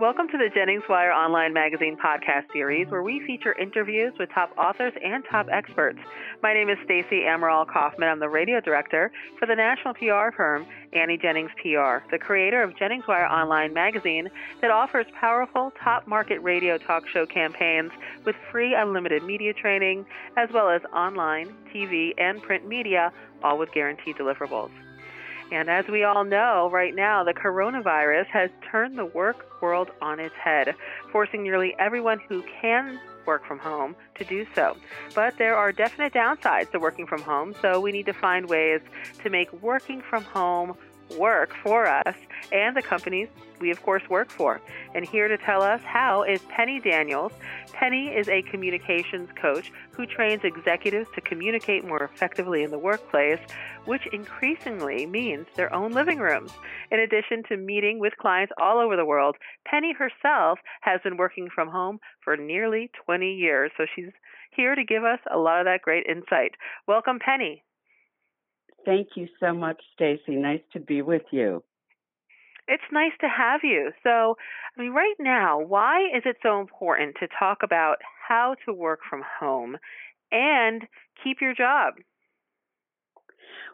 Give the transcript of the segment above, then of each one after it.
Welcome to the Jennings Wire Online Magazine podcast series, where we feature interviews with top authors and top experts. My name is Stacey Amaral Kaufman. I'm the radio director for the national PR firm Annie Jennings PR, the creator of Jennings Wire Online Magazine that offers powerful top market radio talk show campaigns with free unlimited media training, as well as online, TV, and print media, all with guaranteed deliverables. And as we all know, right now, the coronavirus has turned the work world on its head, forcing nearly everyone who can work from home to do so. But there are definite downsides to working from home, so we need to find ways to make working from home work for us and the companies we, of course, work for. And here to tell us how is Penny Daniels. Penny is a communications coach who trains executives to communicate more effectively in the workplace, which increasingly means their own living rooms. In addition to meeting with clients all over the world, Penny herself has been working from home for nearly 20 years. So she's here to give us a lot of that great insight. Welcome, Penny. Thank you so much, Stacy. Nice to be with you. It's nice to have you. So, I mean, right now, why is it so important to talk about how to work from home and keep your job?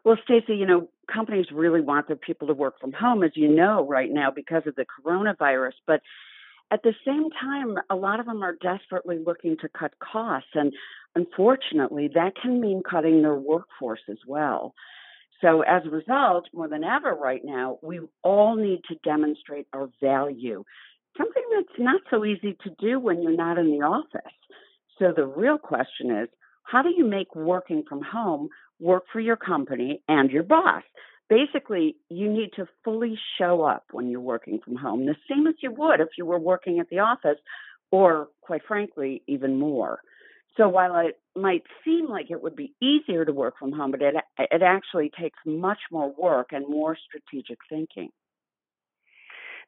Well, Stacy, you know, companies really want their people to work from home, as you know, right now because of the coronavirus. But at the same time, a lot of them are desperately looking to cut costs. And unfortunately, that can mean cutting their workforce as well. So, as a result, more than ever right now, we all need to demonstrate our value, something that's not so easy to do when you're not in the office. So, the real question is how do you make working from home work for your company and your boss? Basically, you need to fully show up when you're working from home, the same as you would if you were working at the office, or quite frankly, even more. So while it might seem like it would be easier to work from home, but it it actually takes much more work and more strategic thinking.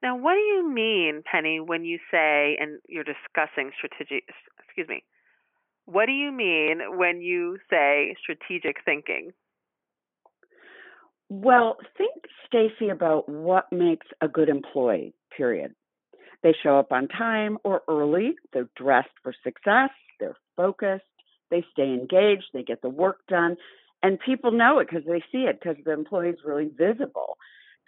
Now, what do you mean, Penny, when you say and you're discussing strategic excuse me. What do you mean when you say strategic thinking? Well, think Stacy about what makes a good employee, period. They show up on time or early, they're dressed for success, focused, they stay engaged, they get the work done, and people know it because they see it because the employee is really visible.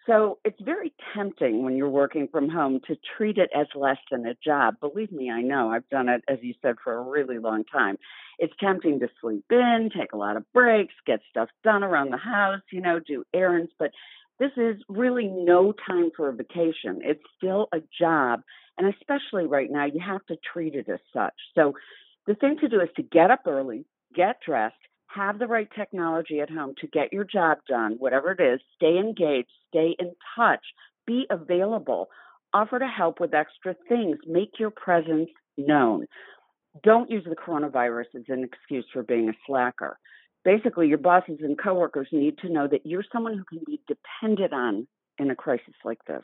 So it's very tempting when you're working from home to treat it as less than a job. Believe me, I know. I've done it, as you said, for a really long time. It's tempting to sleep in, take a lot of breaks, get stuff done around the house, you know, do errands, but this is really no time for a vacation. It's still a job. And especially right now, you have to treat it as such. So the thing to do is to get up early, get dressed, have the right technology at home to get your job done, whatever it is, stay engaged, stay in touch, be available, offer to help with extra things, make your presence known. Don't use the coronavirus as an excuse for being a slacker. Basically, your bosses and coworkers need to know that you're someone who can be depended on in a crisis like this.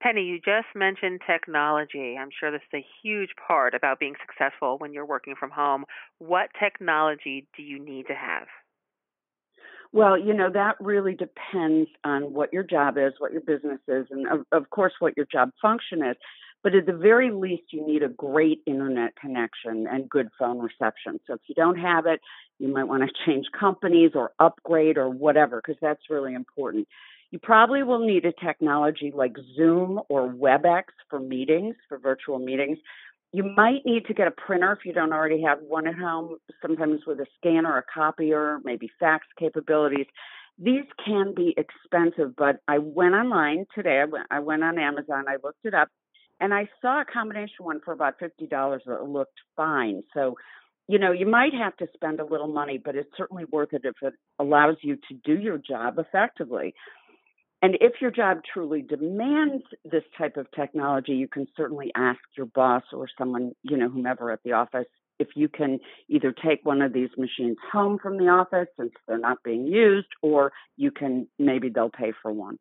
Penny, you just mentioned technology. I'm sure this is a huge part about being successful when you're working from home. What technology do you need to have? Well, you know, that really depends on what your job is, what your business is, and of, of course, what your job function is. But at the very least, you need a great internet connection and good phone reception. So if you don't have it, you might want to change companies or upgrade or whatever, because that's really important. You probably will need a technology like Zoom or WebEx for meetings, for virtual meetings. You might need to get a printer if you don't already have one at home, sometimes with a scanner, a copier, maybe fax capabilities. These can be expensive, but I went online today. I went, I went on Amazon, I looked it up, and I saw a combination one for about $50 that looked fine. So, you know, you might have to spend a little money, but it's certainly worth it if it allows you to do your job effectively. And if your job truly demands this type of technology, you can certainly ask your boss or someone, you know, whomever at the office if you can either take one of these machines home from the office since they're not being used, or you can maybe they'll pay for one.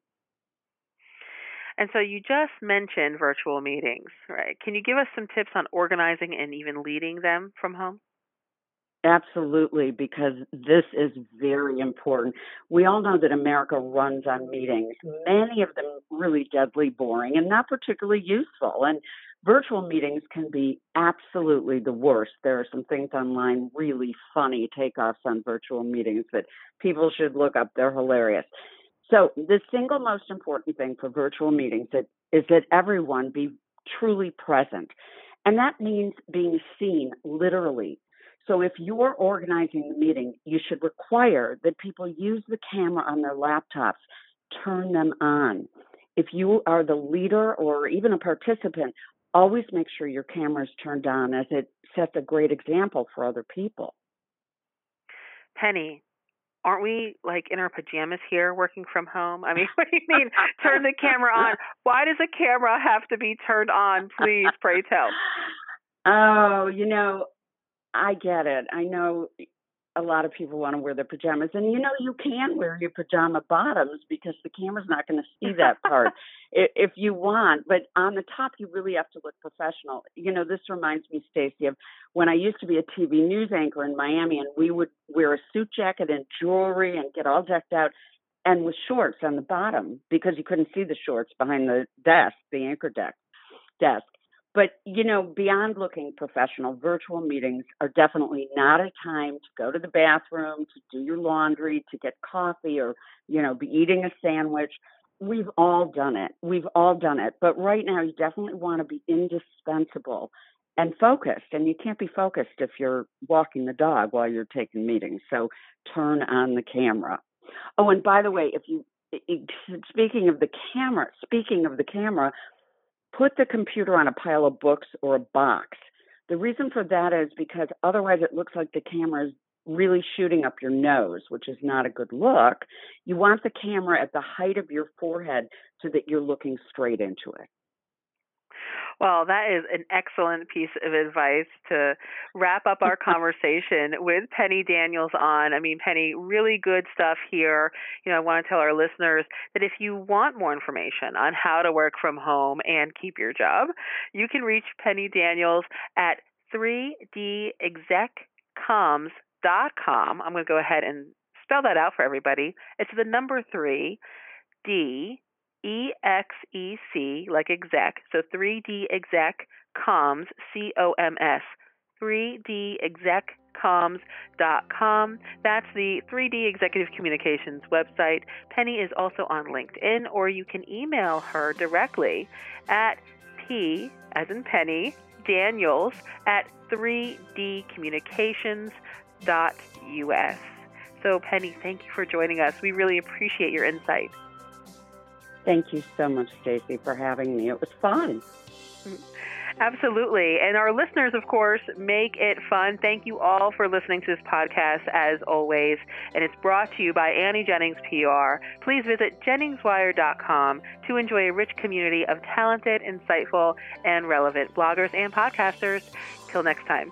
And so you just mentioned virtual meetings, right? Can you give us some tips on organizing and even leading them from home? Absolutely, because this is very important. We all know that America runs on meetings, many of them really deadly boring and not particularly useful. And virtual meetings can be absolutely the worst. There are some things online really funny takeoffs on virtual meetings that people should look up. They're hilarious. So, the single most important thing for virtual meetings is that everyone be truly present. And that means being seen literally so if you're organizing the meeting, you should require that people use the camera on their laptops, turn them on. If you are the leader or even a participant, always make sure your camera is turned on as it sets a great example for other people. Penny, aren't we like in our pajamas here working from home? I mean, what do you mean turn the camera on? Why does a camera have to be turned on? Please, pray tell. Oh, you know, I get it. I know a lot of people want to wear their pajamas, and you know you can wear your pajama bottoms because the camera's not going to see that part if you want. But on the top, you really have to look professional. You know, this reminds me, Stacy, of when I used to be a TV news anchor in Miami, and we would wear a suit jacket and jewelry and get all decked out. And with shorts on the bottom because you couldn't see the shorts behind the desk, the anchor deck desk. But, you know, beyond looking professional, virtual meetings are definitely not a time to go to the bathroom, to do your laundry, to get coffee, or, you know, be eating a sandwich. We've all done it. We've all done it. But right now, you definitely want to be indispensable and focused. And you can't be focused if you're walking the dog while you're taking meetings. So turn on the camera. Oh, and by the way, if you speaking of the camera, speaking of the camera, put the computer on a pile of books or a box. The reason for that is because otherwise it looks like the camera is really shooting up your nose, which is not a good look. You want the camera at the height of your forehead so that you're looking straight into it. Well, that is an excellent piece of advice to wrap up our conversation with Penny Daniels on. I mean, Penny, really good stuff here. You know, I want to tell our listeners that if you want more information on how to work from home and keep your job, you can reach Penny Daniels at 3dexeccoms.com. I'm going to go ahead and spell that out for everybody. It's the number 3 D E X E C, like exec, so 3D exec comms, C O M S, 3D exec comms.com. That's the 3D Executive Communications website. Penny is also on LinkedIn, or you can email her directly at P, as in Penny, Daniels at 3dcommunications.us. So, Penny, thank you for joining us. We really appreciate your insight. Thank you so much, Stacy, for having me. It was fun. Absolutely. And our listeners, of course, make it fun. Thank you all for listening to this podcast, as always. And it's brought to you by Annie Jennings PR. Please visit JenningsWire.com to enjoy a rich community of talented, insightful, and relevant bloggers and podcasters. Till next time.